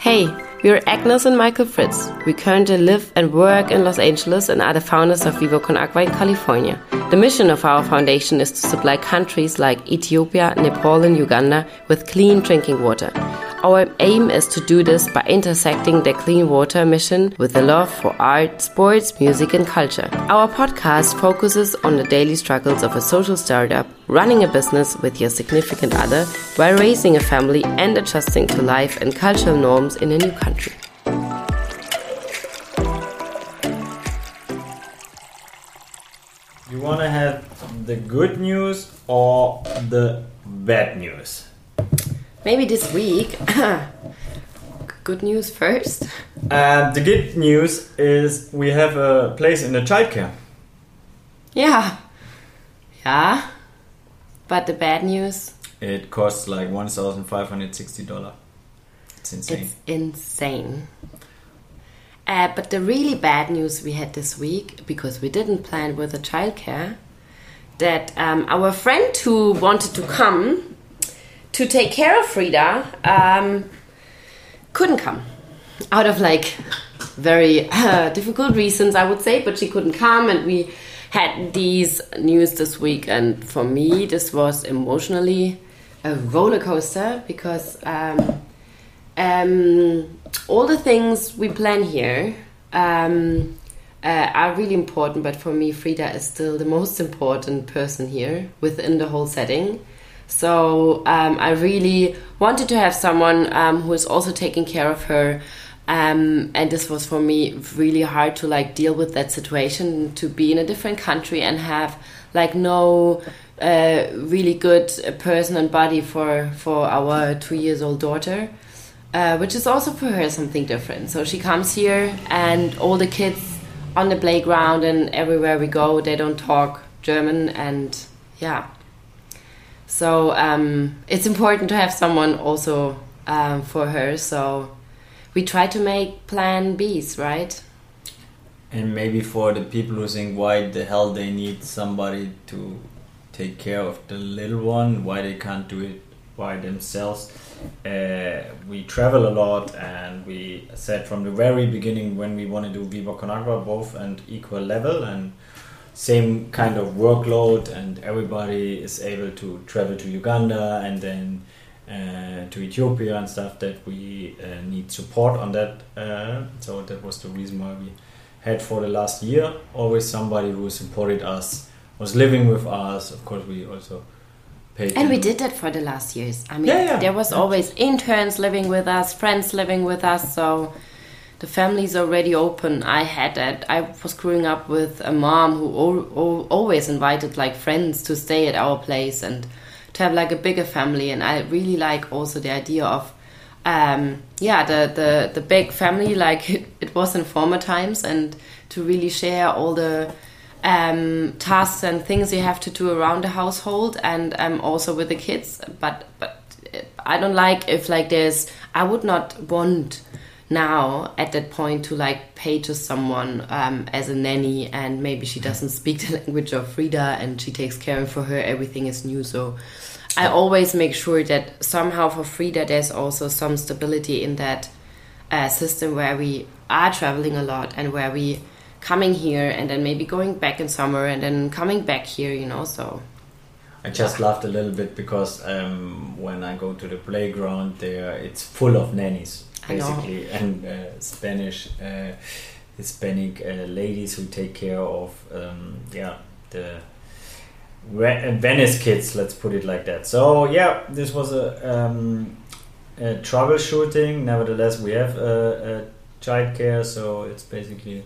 Hey, we're Agnes and Michael Fritz. We currently live and work in Los Angeles and are the founders of Viva Con Agua in California. The mission of our foundation is to supply countries like Ethiopia, Nepal, and Uganda with clean drinking water. Our aim is to do this by intersecting the clean water mission with the love for art, sports, music, and culture. Our podcast focuses on the daily struggles of a social startup, running a business with your significant other, while raising a family and adjusting to life and cultural norms in a new country. You want to have the good news or the bad news? Maybe this week. Good news first. And the good news is we have a place in the childcare. Yeah. Yeah. But the bad news? It costs like $1,560. It's insane. It's insane. Uh, but the really bad news we had this week, because we didn't plan with the childcare, that um, our friend who wanted to come to take care of Frida um, couldn't come out of like very uh, difficult reasons, I would say, but she couldn't come, and we had these news this week, and for me, this was emotionally a roller coaster because um, um, all the things we plan here. Um, uh, are really important, but for me, Frida is still the most important person here within the whole setting. So um, I really wanted to have someone um, who is also taking care of her. Um, and this was for me really hard to like deal with that situation to be in a different country and have like no uh, really good person and body for for our two years old daughter, uh, which is also for her something different. So she comes here and all the kids on the playground and everywhere we go they don't talk German and yeah so um, it's important to have someone also um, for her. So we try to make plan Bs, right? And maybe for the people who think why the hell they need somebody to take care of the little one, why they can't do it by themselves. Uh, we travel a lot, and we said from the very beginning when we want to do Viva Con Agua both and equal level and same kind of workload and everybody is able to travel to Uganda and then uh, to Ethiopia and stuff that we uh, need support on that uh, so that was the reason why we had for the last year always somebody who supported us was living with us of course we also paid and we did that for the last years I mean Yeah, yeah. there was Yeah. always interns living with us friends living with us so the family's already open. I had that. I was growing up with a mom who al- al- always invited like friends to stay at our place and to have like a bigger family. And I really like also the idea of um, yeah the, the the big family. Like it, it was in former times and to really share all the um, tasks and things you have to do around the household and um, also with the kids. But but I don't like if like there's I would not want now at that point to like pay to someone um, as a nanny and maybe she doesn't speak the language of Frida and she takes care and for her everything is new so I always make sure that somehow for Frida there's also some stability in that uh, system where we are traveling a lot and where we coming here and then maybe going back in summer and then coming back here you know so I just laughed a little bit because um, when I go to the playground there, it's full of nannies. Basically, and uh, Spanish, uh, Hispanic uh, ladies who take care of um, yeah the Venice kids. Let's put it like that. So yeah, this was a, um, a troubleshooting. Nevertheless, we have a, a childcare, so it's basically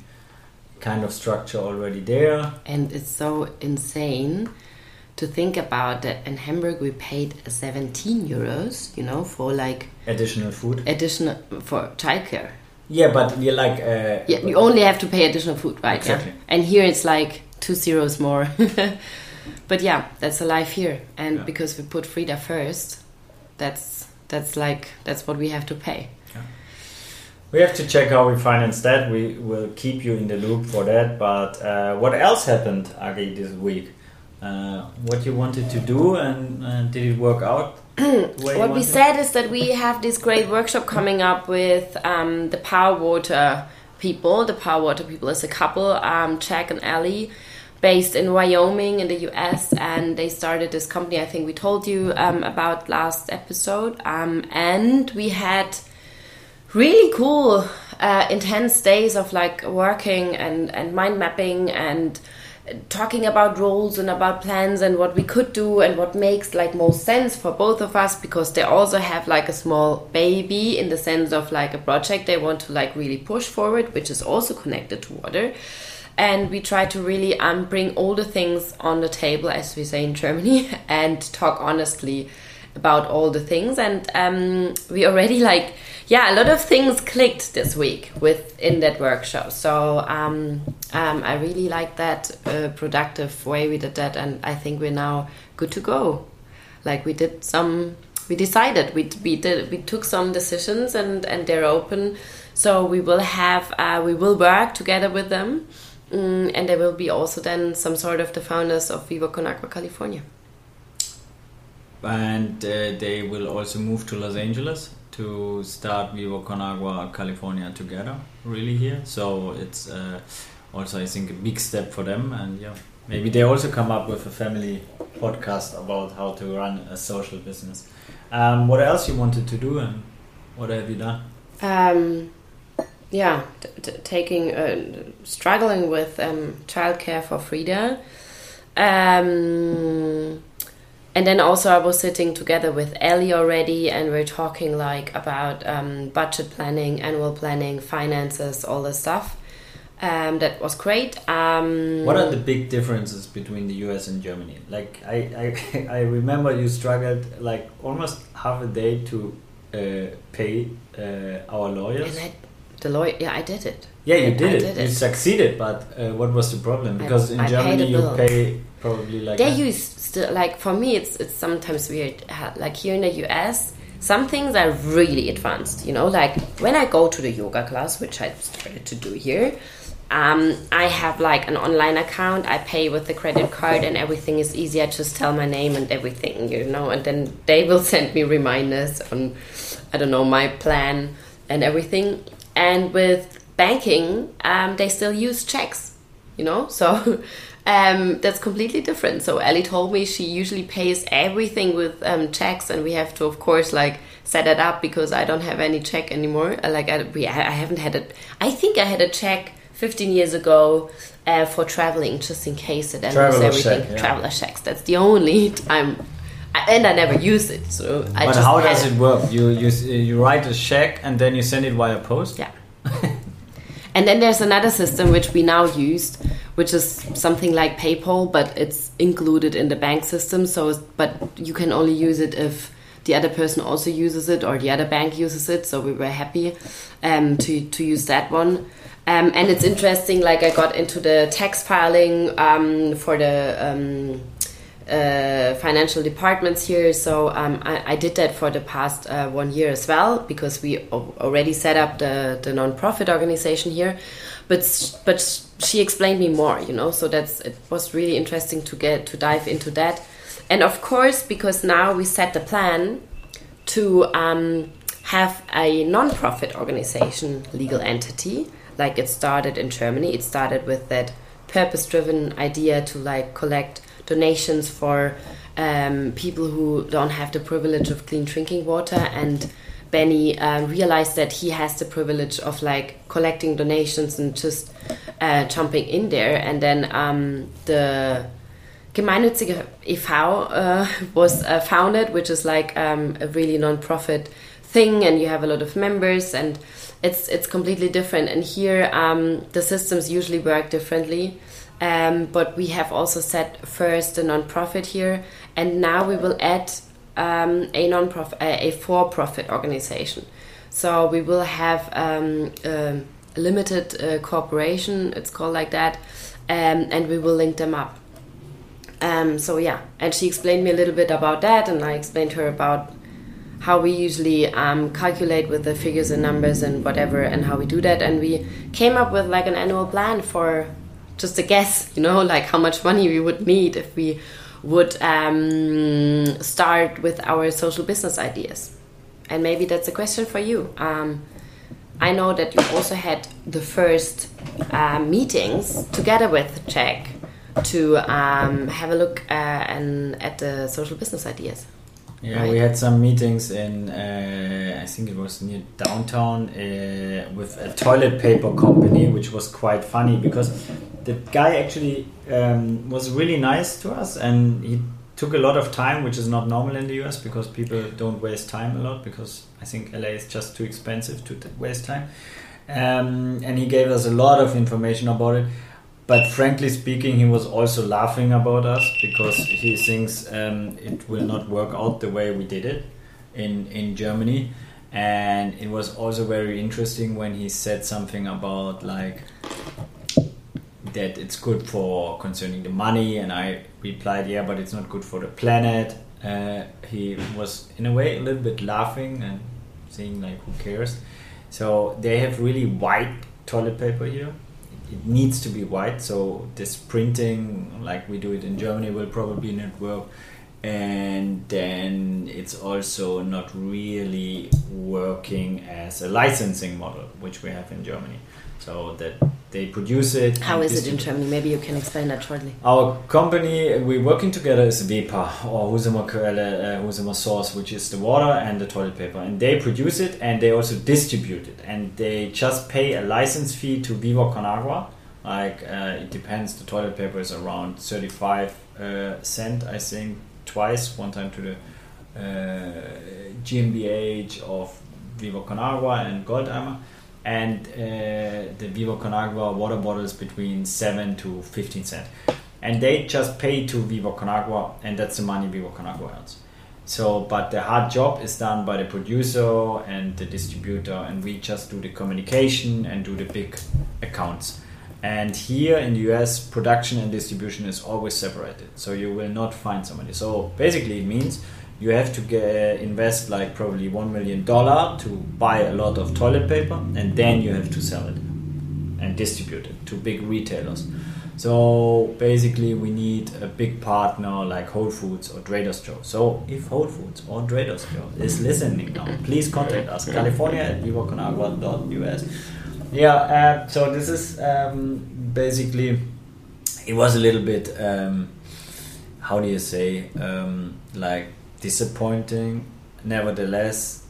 kind of structure already there. and it's so insane to think about that in Hamburg we paid 17 euros you know for like Additional food. additional for childcare Yeah, but we like. Uh, yeah you only have to pay additional food right Exactly. yeah and here it's like two zeros more but yeah that's a life here and Yeah. because we put Frida first that's that's like that's what we have to pay We have to check how we finance that. We will keep you in the loop for that. But uh, what else happened, Agi, this week? Uh, what you wanted to do and uh, did it work out? what we said is that we have this great workshop coming up with um, the Power Water people. The Power Water people is a couple, um, Jack and Ellie, based in Wyoming in the US, and they started this company. I think we told you um, about last episode, um, and we had really cool, uh, intense days of like working and and mind mapping and talking about roles and about plans and what we could do and what makes like most sense for both of us because they also have like a small baby in the sense of like a project they want to like really push forward which is also connected to water. And we try to really um, bring all the things on the table as we say in germany and talk honestly about all the things. And um, we already like yeah a lot of things clicked this week within that workshop so um, um, i really like that uh, productive way we did that. And i think we're now good to go. Like we did some we decided. We, we did we took some decisions and and they're open. So we will have uh, we will work together with them. Um, and there will be also then some sort of the founders of viva con agua california and uh, they will also move to Los Angeles to start Agua California together, really here. So it's uh, also, I think, a big step for them. And yeah, maybe they also come up with a family podcast about how to run a social business. Um, what else you wanted to do and what have you done? Um, yeah, taking, uh, struggling with um, childcare for Frida. Um, and then also I was sitting together with Ellie already, and we're talking like about um, budget planning, annual planning, finances, all this stuff. Um, that was great. Um, what are the big differences between the US and Germany? Like I, I, I remember you struggled like almost half a day to uh, pay uh, our lawyers. I, the lawyer, yeah, I did it. Yeah, you did, it. did it. You succeeded, but uh, what was the problem? Because I, in Germany you pay probably like. They use still like for me it's it's sometimes weird. Like here in the US, some things are really advanced. You know, like when I go to the yoga class, which I started to do here. Um, I have like an online account. I pay with the credit card, and everything is easy. I just tell my name and everything, you know, and then they will send me reminders on, I don't know, my plan and everything. And with banking, um, they still use checks, you know, so um, that's completely different. So Ellie told me she usually pays everything with um, checks, and we have to, of course, like set it up because I don't have any check anymore. Uh, like I, we, I haven't had it. I think I had a check 15 years ago uh, for traveling, just in case it ends everything. Check, yeah. Traveler checks. That's the only time and I never use it. So I but how does it work? You you you write a check and then you send it via post. Yeah. and then there's another system which we now used, which is something like PayPal, but it's included in the bank system. So, but you can only use it if the other person also uses it or the other bank uses it. So we were happy um, to to use that one. Um, and it's interesting. Like I got into the tax filing um, for the um, uh, financial departments here. So um, I, I, did that for the past uh, one year as well because we already set up the, the non-profit organization here. But but she explained me more, you know. So that's it was really interesting to get to dive into that. And of course, because now we set the plan to um, have a non-profit organization legal entity, like it started in Germany. It started with that purpose-driven idea to like collect donations for um, people who don't have the privilege of clean drinking water. And Benny uh, realized that he has the privilege of like collecting donations and just uh, jumping in there. And then um, the Gemeinnützige e.V. Uh, was uh, founded which is like um, a really non-profit thing and you have a lot of members and it's it's completely different. And here um, the systems usually work differently um, but we have also set first a non-profit here, and now we will add um, a non-profit, a, for-profit organization. So we will have um, a limited uh, corporation. It's called like that, um, and we will link them up. Um, so yeah, and she explained me a little bit about that, and I explained her about how we usually um, calculate with the figures and numbers and whatever, and how we do that. And we came up with like an annual plan for just a guess, you know, like how much money we would need if we would um, start with our social business ideas. And maybe that's a question for you. Um, I know that you also had the first uh, meetings together with Jack to um, have a look uh, and at the social business ideas. Yeah, Right. we had some meetings in, uh, I think it was near downtown, uh, with a toilet paper company, which was quite funny because the guy actually um, was really nice to us and he took a lot of time, which is not normal in the US because people don't waste time a lot because I think LA is just too expensive to waste time. Um, and he gave us a lot of information about it. But frankly speaking, he was also laughing about us because he thinks um, it will not work out the way we did it in in Germany. And it was also very interesting when he said something about like that it's good for concerning the money, and I replied, yeah, but it's not good for the planet. Uh, he was in a way a little bit laughing and saying like, who cares? So they have really white toilet paper here. It needs to be white. So this printing, like we do it in Germany, will probably not work. And then it's also not really working as a licensing model, which we have in Germany. So that they produce it. How is it in Germany? Maybe you can explain that shortly. our company, we're working together is WEPA or Husumer Quelle, uh, Husumer Source, which is the water and the toilet paper. And they produce it and they also distribute it. And they just pay a license fee to Viva Con Agua. Like, uh, it depends, the toilet paper is around 35 uh, cent, I think, twice, one time to the uh, GmbH of Viva Con Agua and Goldeimer. And uh, the Viva Con Agua water bottles between 7 to 15 cent. And they just pay to Viva Con Agua, and that's the money Viva Con Agua earns. So, but the hard job is done by the producer and the distributor, and we just do the communication and do the big accounts. And here in the US, production and distribution is always separated, so you will not find somebody. So basically, it means you have to get, invest like probably one million dollar to buy a lot of toilet paper, and then you have to sell it and distribute it to big retailers. So basically, we need a big partner like Whole Foods or Trader Joe. So if Whole Foods or Trader Joe is listening now, please contact us. California at vivaconagua.us. Yeah, uh, so this is um, basically, it was a little bit, um, how do you say, um, like disappointing. Nevertheless,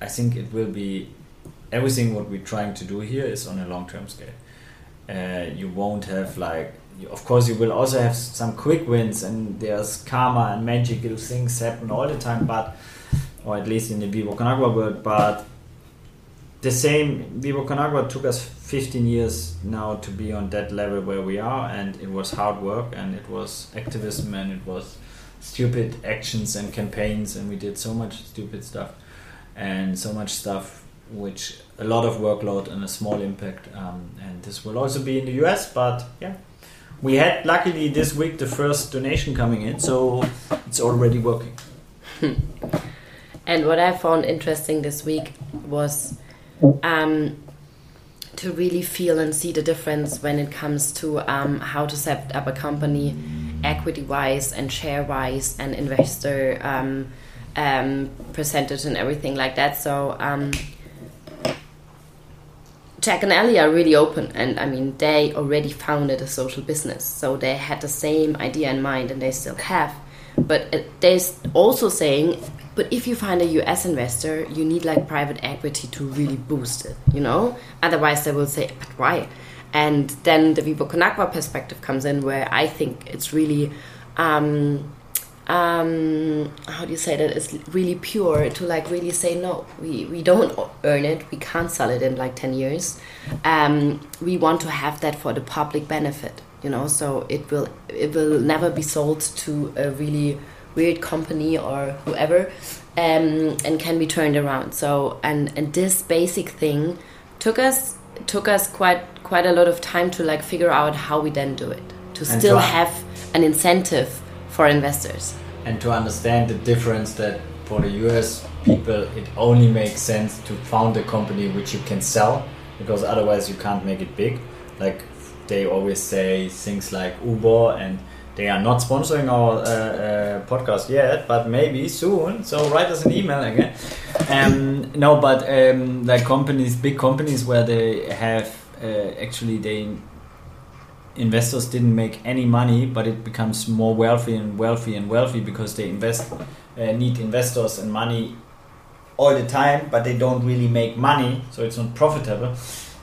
I think it will be everything what we're trying to do here is on a long term scale. Uh, you won't have like, you, of course, you will also have some quick wins, and there's karma and magical things happen all the time, but or at least in the Viva Con Agua world, but the same Viva Con Agua took us 15 years now to be on that level where we are, and it was hard work, and it was activism, and it was stupid actions and campaigns, and we did so much stupid stuff, and so much stuff which a lot of workload and a small impact, um, and this will also be in the US, but yeah. We had luckily this week the first donation coming in, so it's already working. And what I found interesting this week was um, to really feel and see the difference when it comes to um, how to set up a company equity wise and share wise and investor um, um, percentage and everything like that. So, um, Jack and Ellie are really open, and I mean, they already founded a social business, so they had the same idea in mind, and they still have. But uh, they're also saying, but if you find a US investor, you need like private equity to really boost it, you know? Otherwise, they will say, but why? And then the Viva Con Agua perspective comes in, where I think it's really. Um, um, how do you say that? It's really pure to like really say no. We we don't earn it. We can't sell it in like ten years. Um, we want to have that for the public benefit. You know, so it will it will never be sold to a really weird company or whoever, um, and can be turned around. So and and this basic thing took us took us quite quite a lot of time to like figure out how we then do it to And still try. have an incentive for investors. and to understand the difference that for the US people it only makes sense to found a company which you can sell because otherwise you can't make it big like they always say things like Uber and they are not sponsoring our uh, uh, podcast yet, but maybe soon. So write us an email again. Um, no, but um, like companies, big companies, where they have actually they investors didn't make any money, but it becomes more wealthy and wealthy and wealthy because they invest uh, need investors and money all the time, but they don't really make money, so it's not profitable.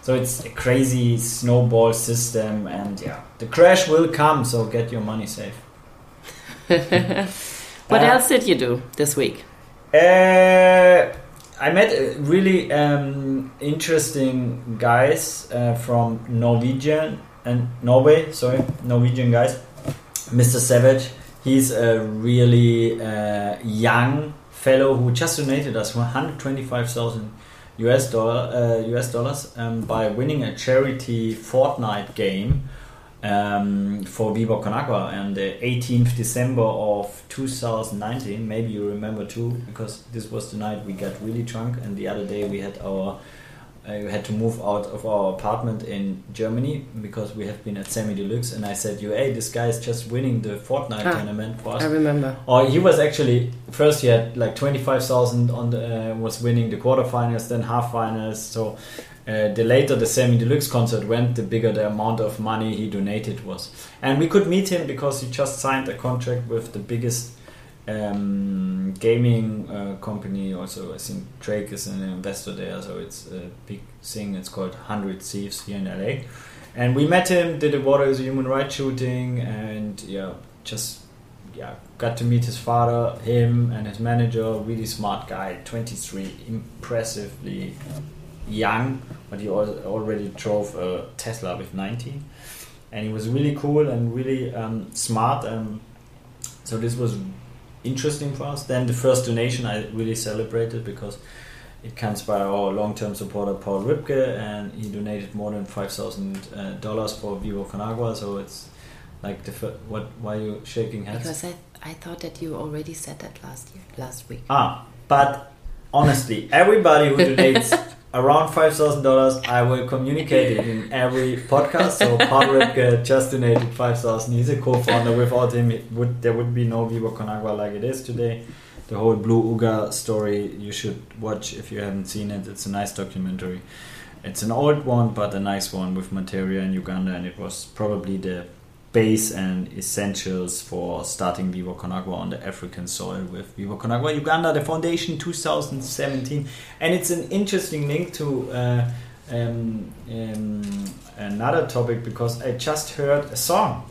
So it's a crazy snowball system, and yeah, the crash will come. So get your money safe. what uh, else did you do this week? Uh, I met really um, interesting guys uh, from Norwegian and Norway. Sorry, Norwegian guys. Mr. Savage, he's a really uh, young fellow who just donated us 125,000 US dollar uh, US dollars um, by winning a charity Fortnite game um, for Viva Con and the 18th December of 2019. Maybe you remember too, because this was the night we got really drunk, and the other day we had our we had to move out of our apartment in Germany because we have been at Semi Deluxe, and I said, "You, hey, this guy is just winning the Fortnite ah, tournament for us." I remember. Or he was actually first. He had like twenty five thousand on the uh, was winning the quarterfinals, then half finals. So uh, the later the Semi Deluxe concert went, the bigger the amount of money he donated was. And we could meet him because he just signed a contract with the biggest um, gaming uh, company. Also I think Drake is an investor there so it's a big thing. It's called 100 Thieves here in LA and we met him did a water is a human rights shooting and yeah just yeah got to meet his father him and his manager. Really smart guy 23 impressively young but he already drove a Tesla with 19 and he was really cool and really um, smart and so this was interesting for us. Then the first donation I really celebrated because it comes by our long-term supporter Paul Ripke, and he donated more than five thousand uh, dollars for Viva Con Agua. So it's like the fir- what? Why are you shaking heads? Because I I thought that you already said that last year, last week. Ah, but honestly, everybody who donates around five thousand dollars. I will communicate it in every podcast. So Paul Ripke uh, just donated five thousand. He's a co-founder. Without him, it would there would be no Viva Con Agua like it is today. The whole Blue Uga story you should watch if you haven't seen it. It's a nice documentary. It's an old one, but a nice one with materia in Uganda, and it was probably the base and essentials for starting Viva Con Agua on the African soil with Viva Con Agua Uganda, the foundation 2017. And it's an interesting link to uh, um, um, another topic because I just heard a song.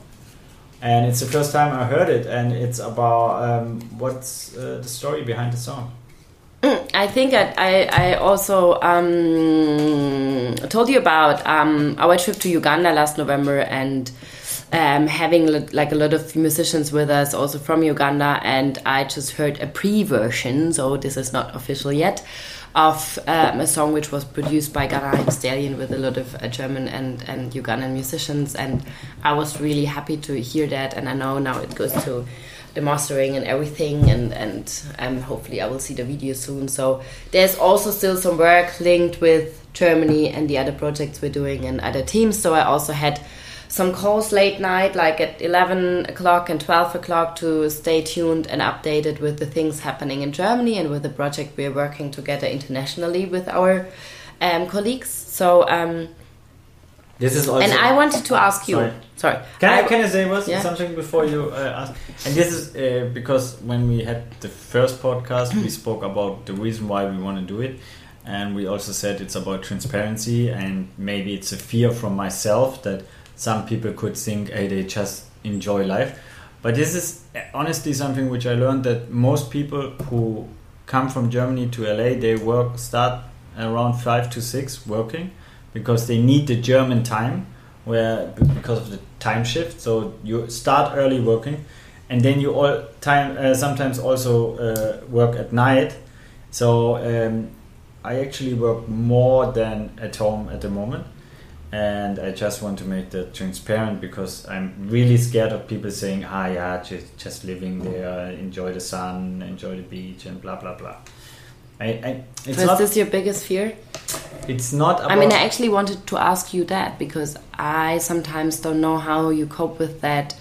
And it's the first time I heard it, and it's about um, what's uh, the story behind the song. Mm, I think I, I, I also um, told you about um, our trip to Uganda last November and um, having like a lot of musicians with us also from Uganda, and I just heard a pre version, so this is not official yet, of um, a song which was produced by Ghanaian Stallion with a lot of uh, German and, and Ugandan musicians, and I was really happy to hear that, and I know now it goes to the mastering and everything and and um, hopefully I will see the video soon. So there's also still some work linked with Germany and the other projects we're doing and other teams. So I also had some calls late night, like at 11 o'clock and 12 o'clock, to stay tuned and updated with the things happening in Germany and with the project we're working together internationally with our um, colleagues. So, um, this is also. And I wanted to ask you. Sorry. sorry can I, I, can I say was yeah. something before you uh, ask? And this is uh, because when we had the first podcast, we spoke about the reason why we want to do it, and we also said it's about transparency and maybe it's a fear from myself that some people could think, hey, they just enjoy life. But this is honestly something which I learned that most people who come from Germany to LA, they work start around five to six working because they need the German time where because of the time shift. So you start early working, and then you all time uh, sometimes also uh, work at night. So um, I actually work more than at home at the moment and I just want to make that transparent because I'm really scared of people saying, "Ah, yeah, just, just living there, enjoy the sun, enjoy the beach, and blah blah blah." I, I, it's so is this your biggest fear? It's not. I mean, I actually wanted to ask you that because I sometimes don't know how you cope with that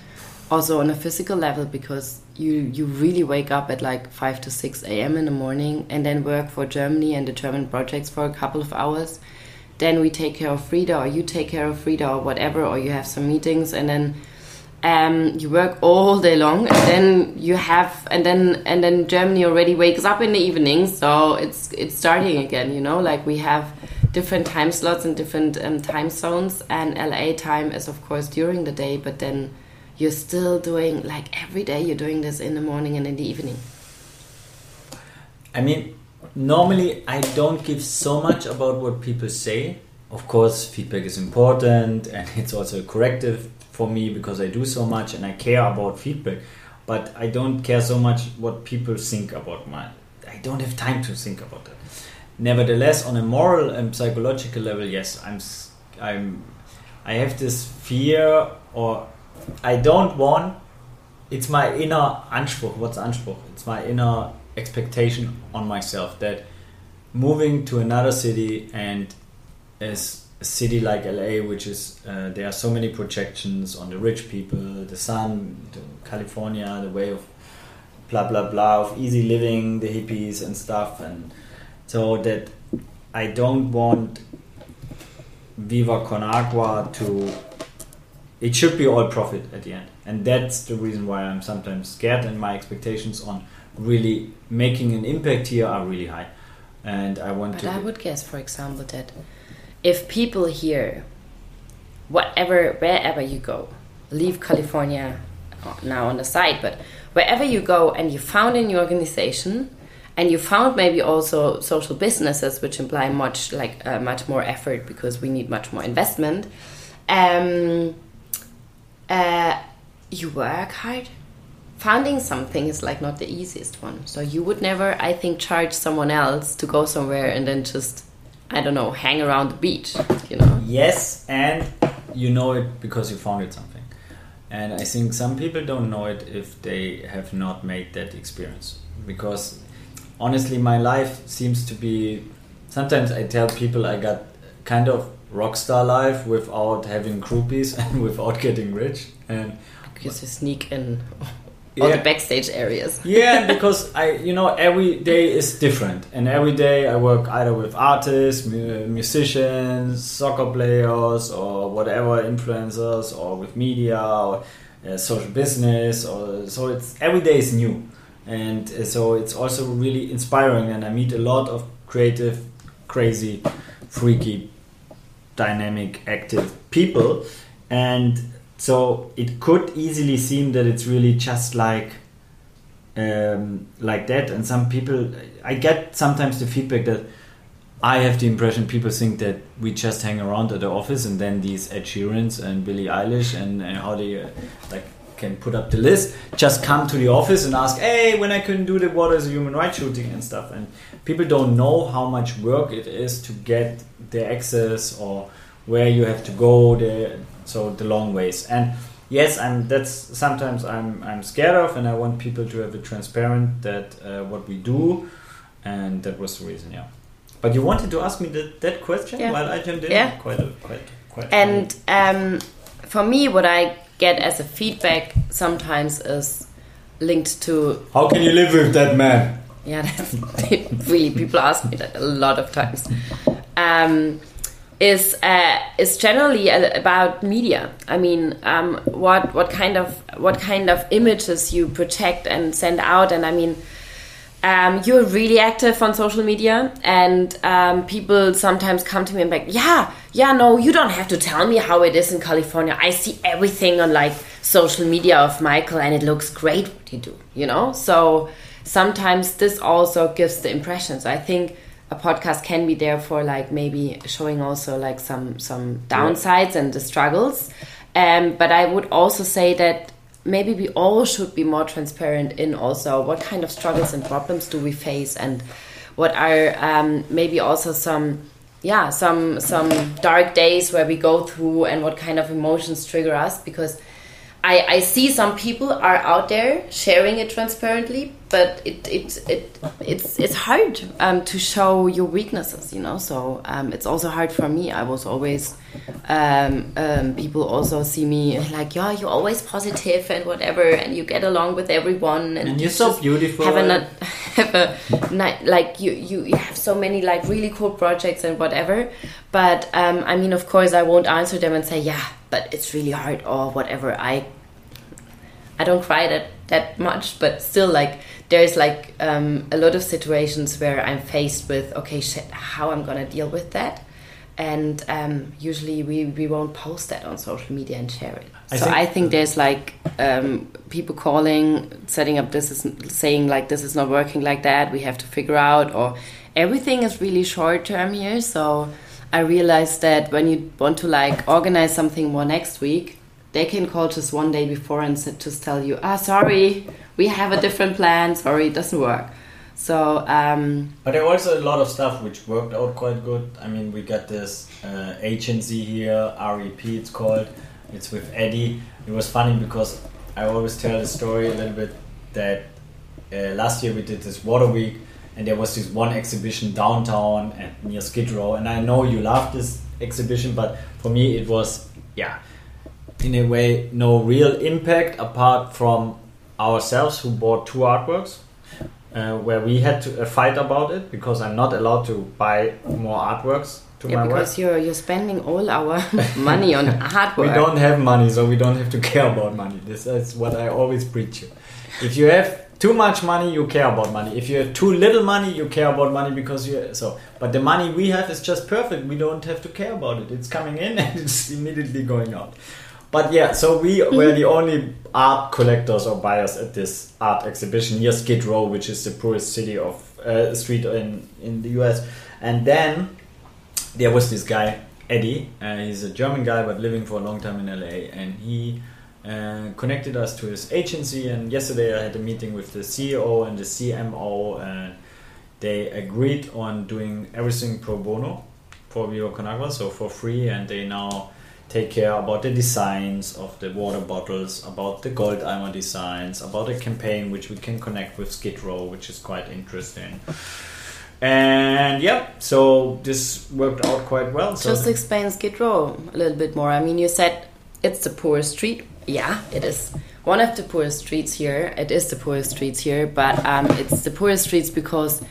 also on a physical level because you you really wake up at like 5 to 6 a.m in the morning and then work for germany and the german projects for a couple of hours then we take care of frida or you take care of frida or whatever or you have some meetings and then um, you work all day long and then you have and then and then germany already wakes up in the evening so it's it's starting again you know? Like we have different time slots and different um, time zones and la time is of course during the day but then you're still doing like every day you're doing this in the morning and in the evening. I mean, normally I don't give so much about what people say. Of course, feedback is important and it's also corrective for me because I do so much and I care about feedback. But I don't care so much what people think about my. I don't have time to think about that. Nevertheless, on a moral and psychological level, yes, I'm. I'm. I have this fear, or I don't want. It's my inner Anspruch. What's Anspruch? It's my inner expectation on myself that moving to another city and as a city like LA, which is uh, there are so many projections on the rich people, the sun, the California, the way of blah blah blah of easy living, the hippies and stuff, and so that I don't want Viva Con Agua to. It should be all profit at the end, and that's the reason why I'm sometimes scared, and my expectations on really making an impact here are really high, and I want But to. I would guess, for example, that if people here, whatever, wherever you go, leave California now on the side, but wherever you go and you found a new organization and you found maybe also social businesses which imply much like uh, much more effort because we need much more investment um, uh, you work hard founding something is like not the easiest one so you would never i think charge someone else to go somewhere and then just i don't know hang around the beach you know Yes, and you know it because you founded something. And I think some people don't know it if they have not made that experience. Because honestly, my life seems to be. Sometimes I tell people I got kind of rock star life without having groupies and without getting rich. And because you sneak in Yeah. the backstage areas. Yeah, because I, you know, every day is different, and every day I work either with artists, mu- musicians, soccer players, or whatever influencers, or with media, or uh, social business, or so it's every day is new, and uh, so it's also really inspiring, and I meet a lot of creative, crazy, freaky, dynamic, active people, and so it could easily seem that it's really just like um, like that. And some people, I get sometimes the feedback that I have the impression people think that we just hang around at the office and then these Ed Sheerans and Billie Eilish and, and how they uh, like can put up the list just come to the office and ask, hey, when I couldn't do the what is a human rights shooting and stuff. And people don't know how much work it is to get the access or where you have to go there. So the long ways and yes i'm that's sometimes i'm i'm scared of and i want people to have it transparent that uh, what we do and that was the reason yeah but you wanted to ask me that, that question Yeah. while i jumped in Yeah. quite a, quite quite And um, for me, what I get as a feedback sometimes is linked to how can you live with that man yeah, that's really people ask me that a lot of times. Um, is uh, is generally about media. I mean, um, what what kind of what kind of images you project and send out, and I mean. Um, you're really active on social media, and um, people sometimes come to me and be like, "Yeah, yeah, no, you don't have to tell me how it is in California. I see everything on like social media of Michael, and it looks great what you do." You know, so sometimes this also gives the impression. So I think a podcast can be there for like maybe showing also like some some downsides and the struggles. Um, but I would also say that maybe we all should be more transparent in also what kind of struggles and problems do we face and what are um, maybe also some yeah some some dark days where we go through and what kind of emotions trigger us because I, I see some people are out there sharing it transparently, but it, it, it it's it's hard um, to show your weaknesses, you know. So um, it's also hard for me. I was always um, um people also see me like, yeah, you're always positive and whatever, and you get along with everyone, and, and you're so beautiful. Have a have a night like you, you you have so many like really cool projects and whatever. But um, I mean, of course, I won't answer them and say, yeah, but it's really hard or whatever. I I don't cry that that much, but still, like there's like um, a lot of situations where I'm faced with okay, shit, how I'm gonna deal with that, and um, usually we we won't post that on social media and share it. I so think I think there's like um, people calling, setting up this is saying like this is not working like that. We have to figure out, or everything is really short term here. So I realized that when you want to like organize something more next week, they can call just one day before and just tell you, ah, sorry, we have a different plan. Sorry, it doesn't work. So, um, but there was a lot of stuff which worked out quite good. I mean, we got this uh, agency here, REP, it's called. It's with Eddie. It was funny because I always tell the story a little bit that uh, last year we did this water week and there was this one exhibition downtown and near Skid Row. And I know you love this exhibition, but for me it was, yeah, in a way, no real impact apart from ourselves who bought two artworks. Uh, where we had to uh, fight about it because I'm not allowed to buy more artworks to yeah, my because work. you're you're spending all our money on artwork. we don't have money, so we don't have to care about money. This is what I always preach. You. If you have too much money you care about money if you have too little money you care about money because you so but the money we have is just perfect we don't have to care about it it's coming in and it's immediately going out but yeah so we mm-hmm. were the only art collectors or buyers at this art exhibition near skid row which is the poorest city of uh, street in in the us and then there was this guy eddie uh, he's a german guy but living for a long time in la and he and connected us to his agency. And yesterday I had a meeting with the CEO and the CMO, and they agreed on doing everything pro bono for Viva Con Agua, so for free. And they now take care about the designs of the water bottles, about the gold Goldeimer designs, about a campaign which we can connect with Skid Row, which is quite interesting. And yeah, so this worked out quite well. Just explain Skid Row a little bit more. I mean, you said it's the poorest street yeah, it is one of the poorest streets here. It is the poorest streets here, but um, it's the poorest streets because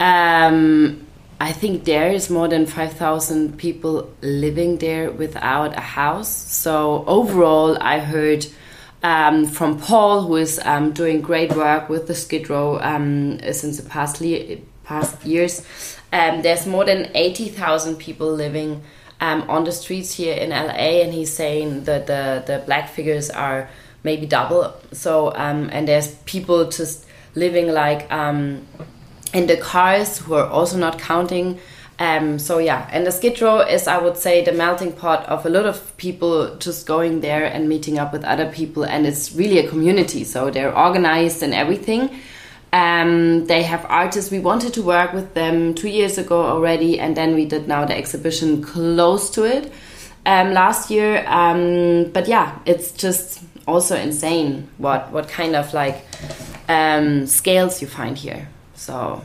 um, I think there is more than 5,000 people living there without a house. So overall, I heard um, from Paul, who is um, doing great work with the Skid Row um, since the past, past years, um, there's more than 80,000 people living um, on the streets here in LA, and he's saying that the the black figures are maybe double. So um, and there's people just living like in the cars who are also not counting. Um, so yeah, and the Skid Row is, I would say, the melting pot of a lot of people just going there and meeting up with other people, and it's really a community. So they're organized and everything. Um, they have artists. We wanted to work with them two years ago already, and then we did now the exhibition close to it um, last year. Um, but yeah, it's just also insane what what kind of like um, scales you find here. So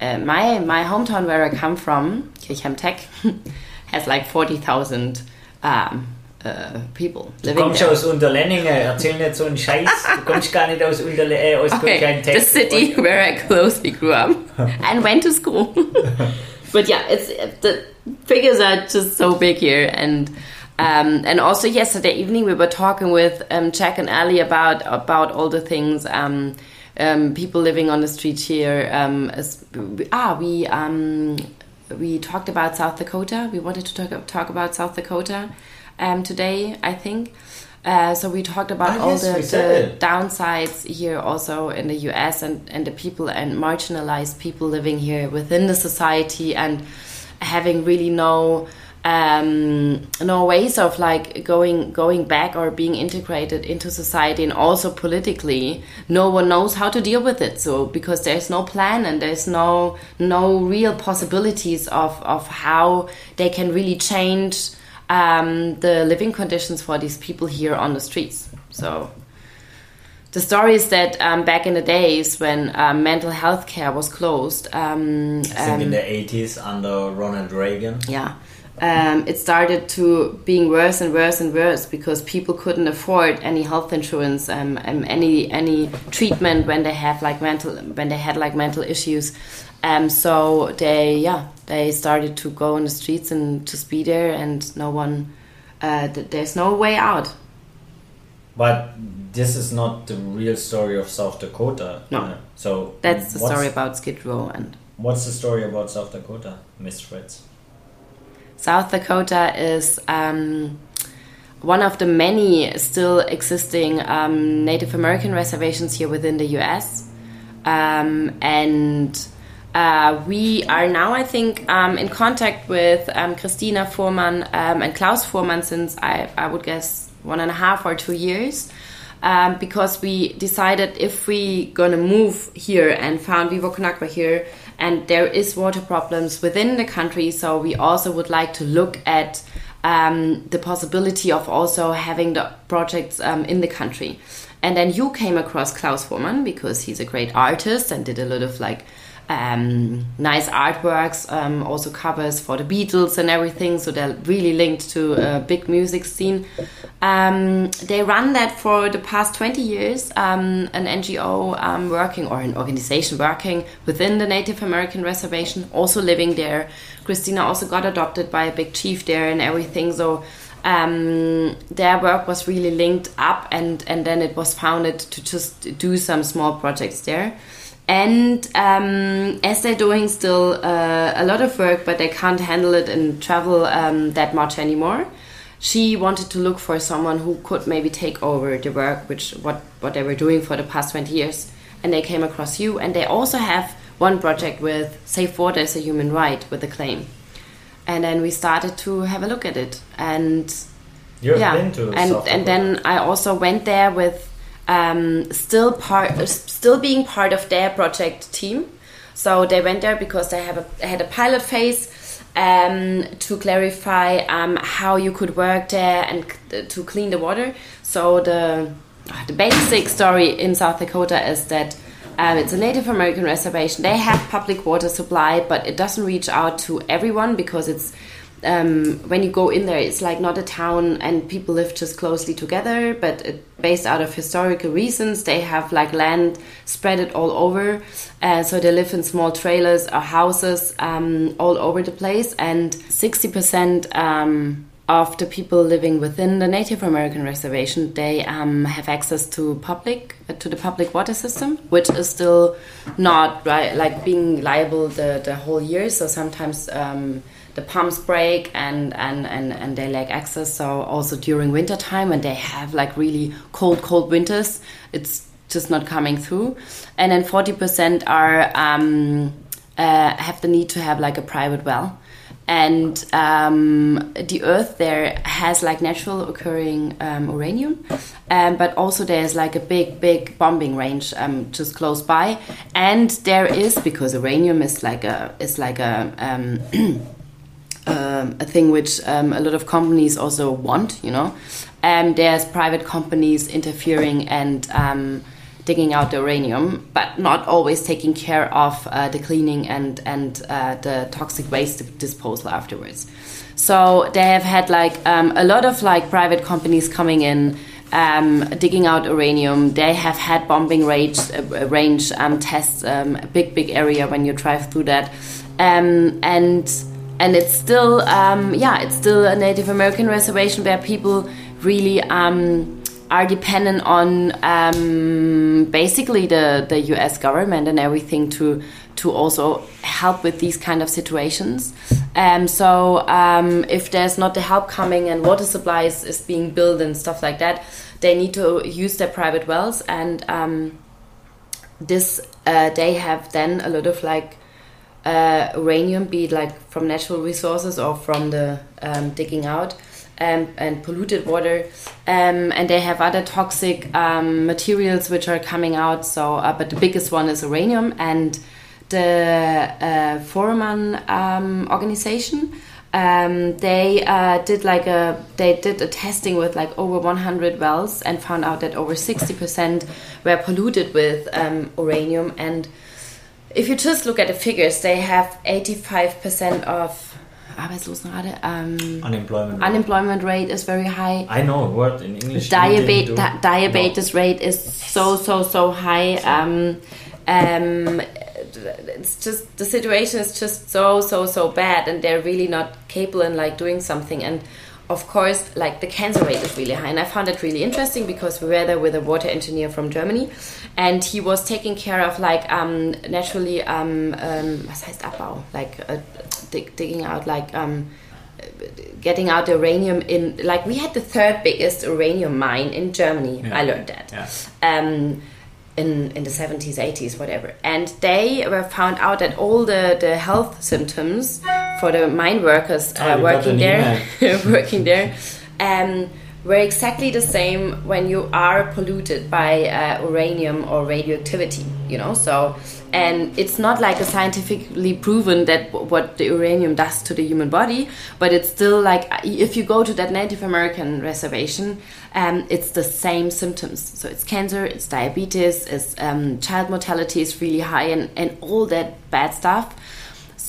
uh, my my hometown where I come from, Kirchheim Teck, has like forty thousand um, uh, people du kommst there. aus Unterlenningen, erzähl nicht so einen Scheiß. Du kommst gar nicht aus Unterlenningen, äh, aus okay, The city where I closely grew up and went to school. but yeah, it's the figures are just so big here and. Um, and also yesterday evening we were talking with um, Jack and Ali about about all the things um, um people living on the street here. Um, as, ah, we um, we talked about South Dakota. We wanted to talk talk about South Dakota um, today, I think. Uh, so we talked about oh, all yes, the, the downsides here also in the US and, and the people and marginalized people living here within the society and having really no um, no ways of like going going back or being integrated into society and also politically no one knows how to deal with it so because there's no plan and there's no no real possibilities of of how they can really change um, the living conditions for these people here on the streets. So the story is that um, back in the days when um, mental health care was closed, um, I think in the 80s under Ronald Reagan. yeah, um, it started to being worse and worse and worse because people couldn't afford any health insurance, um, um, any any treatment when they have like mental when they had like mental issues. Um, so they yeah they started to go on the streets and just be there, and no one uh, th- there's no way out. But this is not the real story of South Dakota. No. Uh, so That's the story about Skid Row and. What's the story about South Dakota, Miss Fritz? South Dakota is um, one of the many still existing um, Native American reservations here within the US. Um, and uh, we are now, I think, um, in contact with um, Christina Voormann um, and Klaus Voormann since I, I would guess one and a half or two years. Because we decided if we're gonna move here and found Viva Con Agua here, and there is water problems within the country, so we also would like to look at um, the possibility of also having the projects um, in the country. And then you came across Klaus Voormann because he's a great artist and did a lot of like um, nice artworks, um, also covers for the Beatles and everything. So they're really linked to a big music scene. Um, they run that for the past 20 years, um, an NGO um, working or an organization working within the Native American reservation, also living there. Christina also got adopted by a big chief there and everything. So um, their work was really linked up, and, and then it was founded to just do some small projects there. And um, as they're doing still uh, a lot of work, but they can't handle it and travel um, that much anymore, she wanted to look for someone who could maybe take over the work, which what what they were doing for the past twenty years. And they came across you, and they also have one project with safe water as a human right with a claim. And then we started to have a look at it, and You've yeah, been to and and then I also went there with um, still part, uh, still being part of their project team. So they went there because they have a had a pilot phase um, to clarify um, how you could work there and to clean the water. So the the basic story in South Dakota is that. Um, it's a Native American reservation. They have public water supply, but it doesn't reach out to everyone because it's um, when you go in there, it's like not a town and people live just closely together, but it, based out of historical reasons, they have like land spread it all over. Uh, so they live in small trailers or houses um, all over the place, and 60% um, of the people living within the Native American reservation, they um, have access to public uh, to the public water system, which is still not right, like being liable the, the whole year. So sometimes um, the pumps break and, and, and, and they lack access. So also during winter time when they have like really cold, cold winters, it's just not coming through. And then 40% are um, uh, have the need to have like a private well. And um, the earth there has like natural occurring um, uranium, um, but also there's like a big, big bombing range um, just close by. And there is because uranium is like a is like a um, a thing which um, a lot of companies also want, you know. Um, there's private companies interfering and um, digging out the uranium, but not always taking care of uh, the cleaning and and uh, the toxic waste disposal afterwards. So they have had like um, a lot of like private companies coming in. Um, digging out uranium, they have had bombing range, uh, range um, tests, um, a big, big area when you drive through that, and and it's still um, yeah it's still a native american reservation where people really um, are dependent on um, basically the, the us government and everything to to also help with these kind of situations. Um, so um, if there's not the help coming and water supplies is being built and stuff like that they need to use their private wells. And um, this uh, they have then a lot of like uh, uranium, be it like from natural resources or from the um, digging out, um, and polluted water. Um, and they have other toxic um, materials which are coming out. So, uh, but the biggest one is uranium, and the uh, Voormann um, organization um, they uh, did like a they did a testing with like over 100 wells and found out that over 60% were polluted with um, uranium and if you just look at the figures they have 85% of Arbeitslosenrate. Um, unemployment. Unemployment rate is very high. I know a word in English. Diabetes di diabetes no. rate is so so so high. Um, um, it's just the situation is just so so so bad, and they're really not capable in like doing something. And of course, like the cancer rate is really high, and I found it really interesting because we were there with a water engineer from Germany, and he was taking care of like um, naturally um, um, was heißt Abbau, like uh, dig, digging out like um, getting out uranium in like we had the third biggest uranium mine in Germany. Yeah. I learned that. Yeah. Um, in, in the 70s, 80s, whatever. And they were found out that all the, the health symptoms for the mine workers uh, oh, working there, working there, um, were exactly the same when you are polluted by uh, uranium or radioactivity. You know, so and it's not like a scientifically proven that what the uranium does to the human body but it's still like if you go to that native american reservation um, it's the same symptoms so it's cancer it's diabetes it's um, child mortality is really high and, and all that bad stuff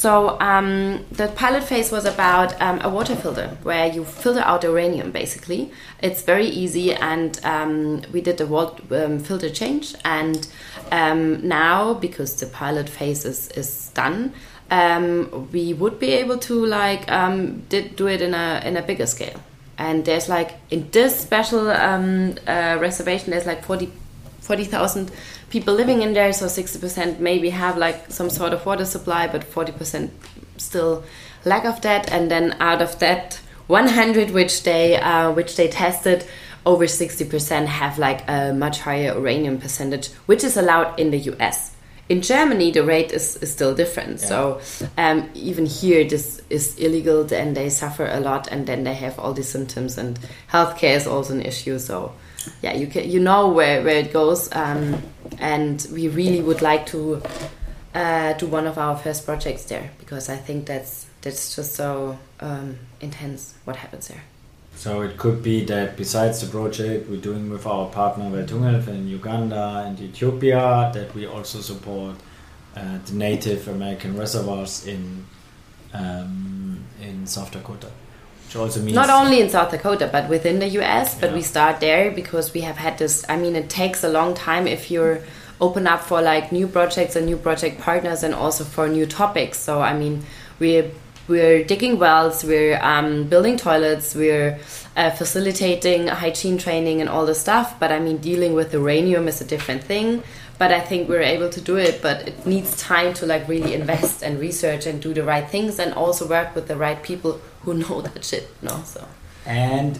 so um, the pilot phase was about um, a water filter where you filter out uranium. Basically, it's very easy, and um, we did the water, um, filter change. And um, now, because the pilot phase is, is done, um, we would be able to like did, do it in a in a bigger scale. And there's like in this special uh, reservation, there's like 40 40,000 people living in there, so 60% maybe have like some sort of water supply, but 40% still lack of that. And then out of that 100 which they uh, which they tested, over 60% have like a much higher uranium percentage, which is allowed in the US. In Germany, the rate is, is still different. Yeah. So um, even here, this is illegal, and they suffer a lot, and then they have all these symptoms, and healthcare is also an issue. So yeah, you can you know where where it goes, um, and we really would like to uh, do one of our first projects there because I think that's that's just so um, intense what happens there. So it could be that besides the project we're doing with our partner Welthungerhilfe in Uganda and Ethiopia, that we also support uh, the Native American reservoirs in um, in South Dakota. Which also means not only in South Dakota but within the US. But yeah. we start there because we have had this. I mean, it takes a long time if you're open up for like new projects and new project partners and also for new topics. So I mean, we're we're digging wells, we're um, building toilets, we're uh, facilitating hygiene training and all the stuff. But I mean, dealing with uranium is a different thing. But I think we're able to do it. But it needs time to like really invest and research and do the right things and also work with the right people who know that shit. No, so and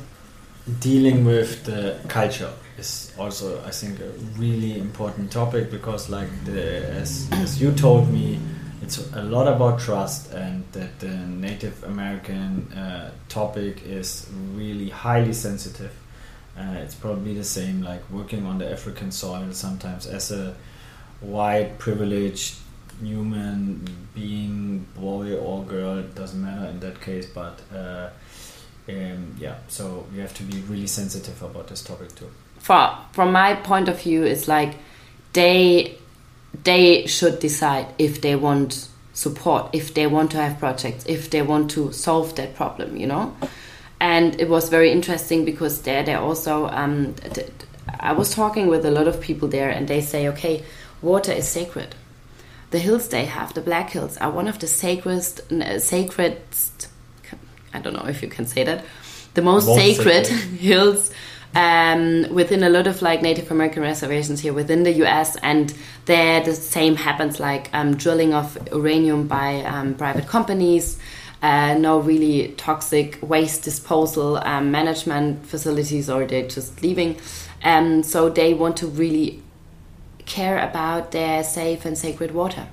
dealing with the culture is also I think a really important topic because like the as, as you told me it's a lot about trust and that the Native American uh, topic is really highly sensitive. Uh, it's probably the same like working on the African soil sometimes as a white privileged human being, boy or girl, it doesn't matter in that case, but uh, um, yeah, so you have to be really sensitive about this topic too. For, from my point of view, it's like they they should decide if they want support, if they want to have projects, if they want to solve that problem, you know. And it was very interesting because there, they also, um, I was talking with a lot of people there, and they say, okay, water is sacred the hills they have, the Black Hills, are one of the sacredest, sacred. I don't know if you can say that, the most, most sacred, sacred, hills um, within a lot of like Native American reservations here within the U.S. And there, the same happens, like um, drilling of uranium by um, private companies. Uh, no really toxic waste disposal um, management facilities, or they're just leaving. Um, so they want to really care about their safe and sacred water.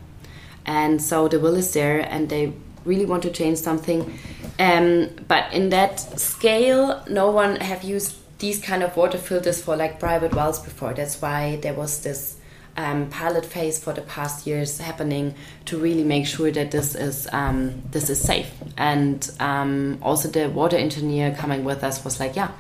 And so the will is there, and they really want to change something. Um, but in that scale, no one have used these kind of water filters for like private wells before. That's why there was this um, pilot phase for the past years happening to really make sure that this is um, this is safe. And um, also the water engineer coming with us was like, yeah,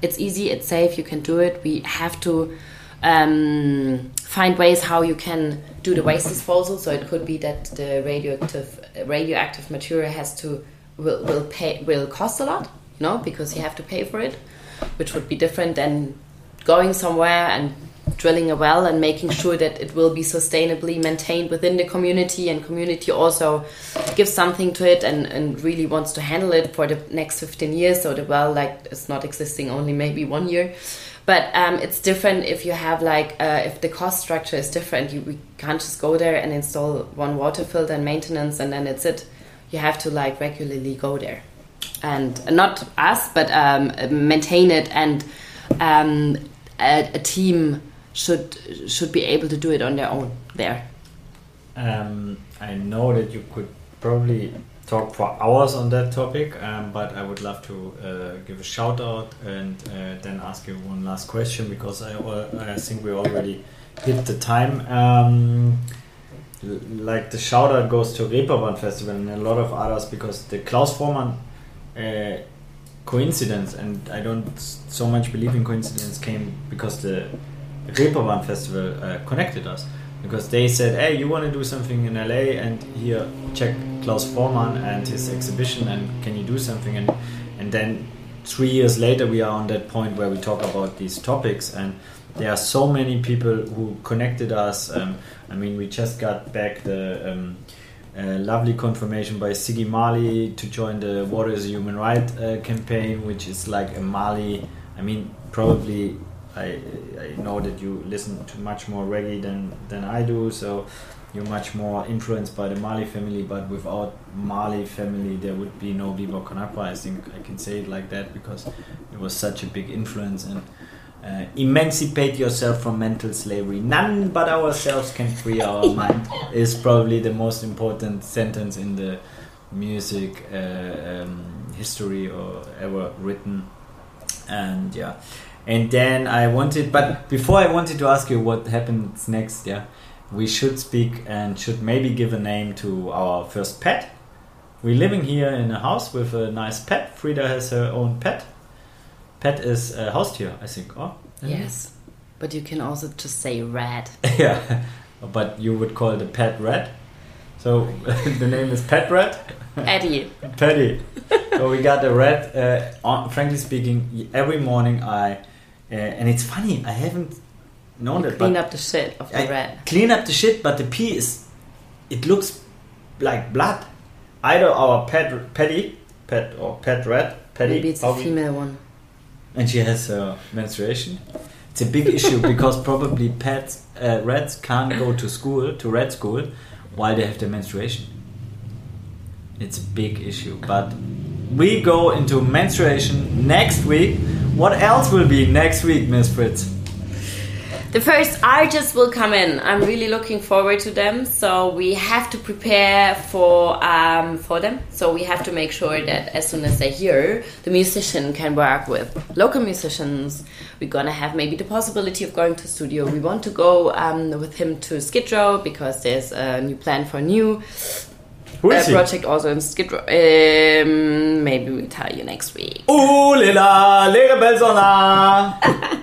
it's easy, it's safe, you can do it. We have to um, find ways how you can do the waste disposal. So it could be that the radioactive radioactive material has to will will pay will cost a lot, you know, because you have to pay for it, which would be different than going somewhere and drilling a well and making sure that it will be sustainably maintained within the community and community also gives something to it and, and really wants to handle it for the next 15 years. So the well like it's not existing only maybe one year. But um, it's different if you have like uh, if the cost structure is different. You we can't just go there and install one water filter and maintenance and then it's it. You have to like regularly go there. And not us but um, maintain it and um, a, a team should should be able to do it on their own there. Um, I know that you could probably talk for hours on that topic, um, but I would love to uh, give a shout out and uh, then ask you one last question because I, I think we already hit the time. Um, like the shout out goes to Reeperbahn Festival and a lot of others because the Klaus Voormann uh, coincidence, and I don't so much believe in coincidence, came because the Reeperbahn Festival uh, connected us because they said, "Hey, you want to do something in LA, and here check Klaus Voormann and his exhibition, and can you do something?" And and then three years later, we are on that point where we talk about these topics, and there are so many people who connected us. Um, I mean, we just got back the. Um, lovely confirmation by Ziggy Marley to join the Water is a Human Right uh, campaign, which is like a Marley. I mean, probably I, I know that you listen to much more reggae than, than I do, so you're much more influenced by the Marley family. But without Marley family, there would be no Con Agua. I think I can say it like that because it was such a big influence and. Uh, emancipate yourself from mental slavery. None but ourselves can free our mind is probably the most important sentence in the music uh, um, history or ever written. And yeah, and then I wanted, but before I wanted to ask you what happens next. Yeah, we should speak and should maybe give a name to our first pet. We're living here in a house with a nice pet. Frida has her own pet Pet is a house Haustier, I think. Oh, yes, but you can also just say rat. yeah, but you would call the pet rat. So the name is Pet Rat. Eddie. Petty. so we got a rat. Uh, frankly speaking, every morning I, uh, and it's funny, I haven't known you that. Clean up the shit of the I rat. Clean up the shit, but the pee is, it looks like blood. Either our pet Petty, pet or pet rat, Paddy. Maybe it's a female one and she has her menstruation. It's a big issue because probably pets, uh, rats can't go to school, to rat school, while they have their menstruation. It's a big issue, but we go into menstruation next week. What else will be next week, Miss Fritz? The first artists will come in. I'm really looking forward to them. So we have to prepare for um, for them. So we have to make sure that as soon as they're here, the musician can work with local musicians. We're gonna have maybe the possibility of going to studio. We want to go um, with him to Skid Row because there's a new plan for new Who uh, is he? project also in Skid Row. Um, maybe we'll tell you next week. Ooh lila, leere Belsona.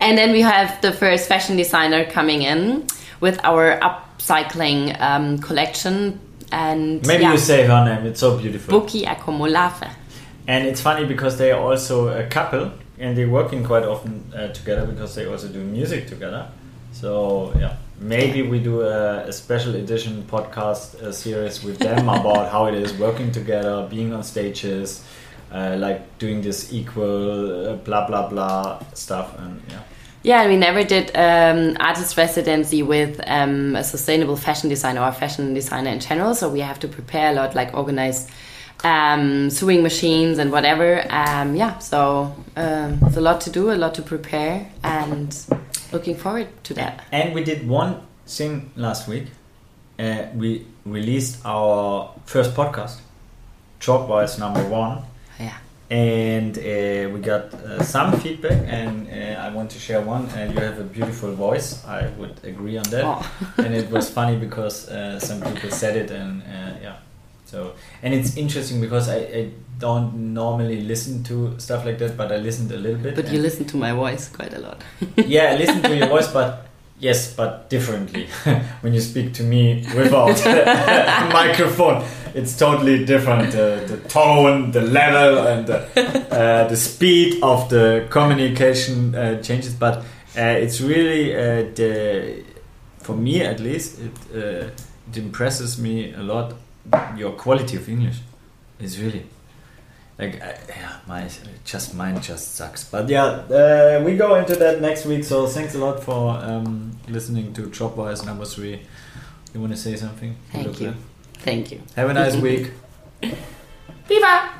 And then we have the first fashion designer coming in with our upcycling um, collection. And Maybe yeah, you say her name. It's so beautiful. Buki Akomolafe. And it's funny because they are also a couple and they're working quite often uh, together because they also do music together. So yeah, maybe we do a, a special edition podcast uh series with them about how it is working together, being on stages, uh, like doing this equal uh, blah blah blah stuff, and yeah. Yeah, we never did um, artist residency with um, a sustainable fashion designer or a fashion designer in general. So we have to prepare a lot, like organize um, sewing machines and whatever. Um, yeah, so um, it's a lot to do, a lot to prepare, and looking forward to that. And we did one thing last week. Uh, we released our first podcast, Dropwise number one. Yeah. and uh, we got uh, some feedback, and uh, I want to share one. Uh, you have a beautiful voice. I would agree on that, Oh. and it was funny because uh, some people said it, and uh, yeah. So and it's interesting because I, I don't normally listen to stuff like that, but I listened a little bit. But you listen to my voice quite a lot. yeah, I listen to your voice, but yes, but differently. when you speak to me without a microphone, it's totally different. Uh, the tone, the level, and the, uh, the speed of the communication uh, changes. But uh, it's really uh, the, for me at least, it uh, it impresses me a lot. Your quality of English is really like uh, yeah my just mine just sucks but yeah uh, we go into that next week so thanks a lot for um, listening to Dropwise number three you want to say something Thank you. Thank you. have a nice week Viva!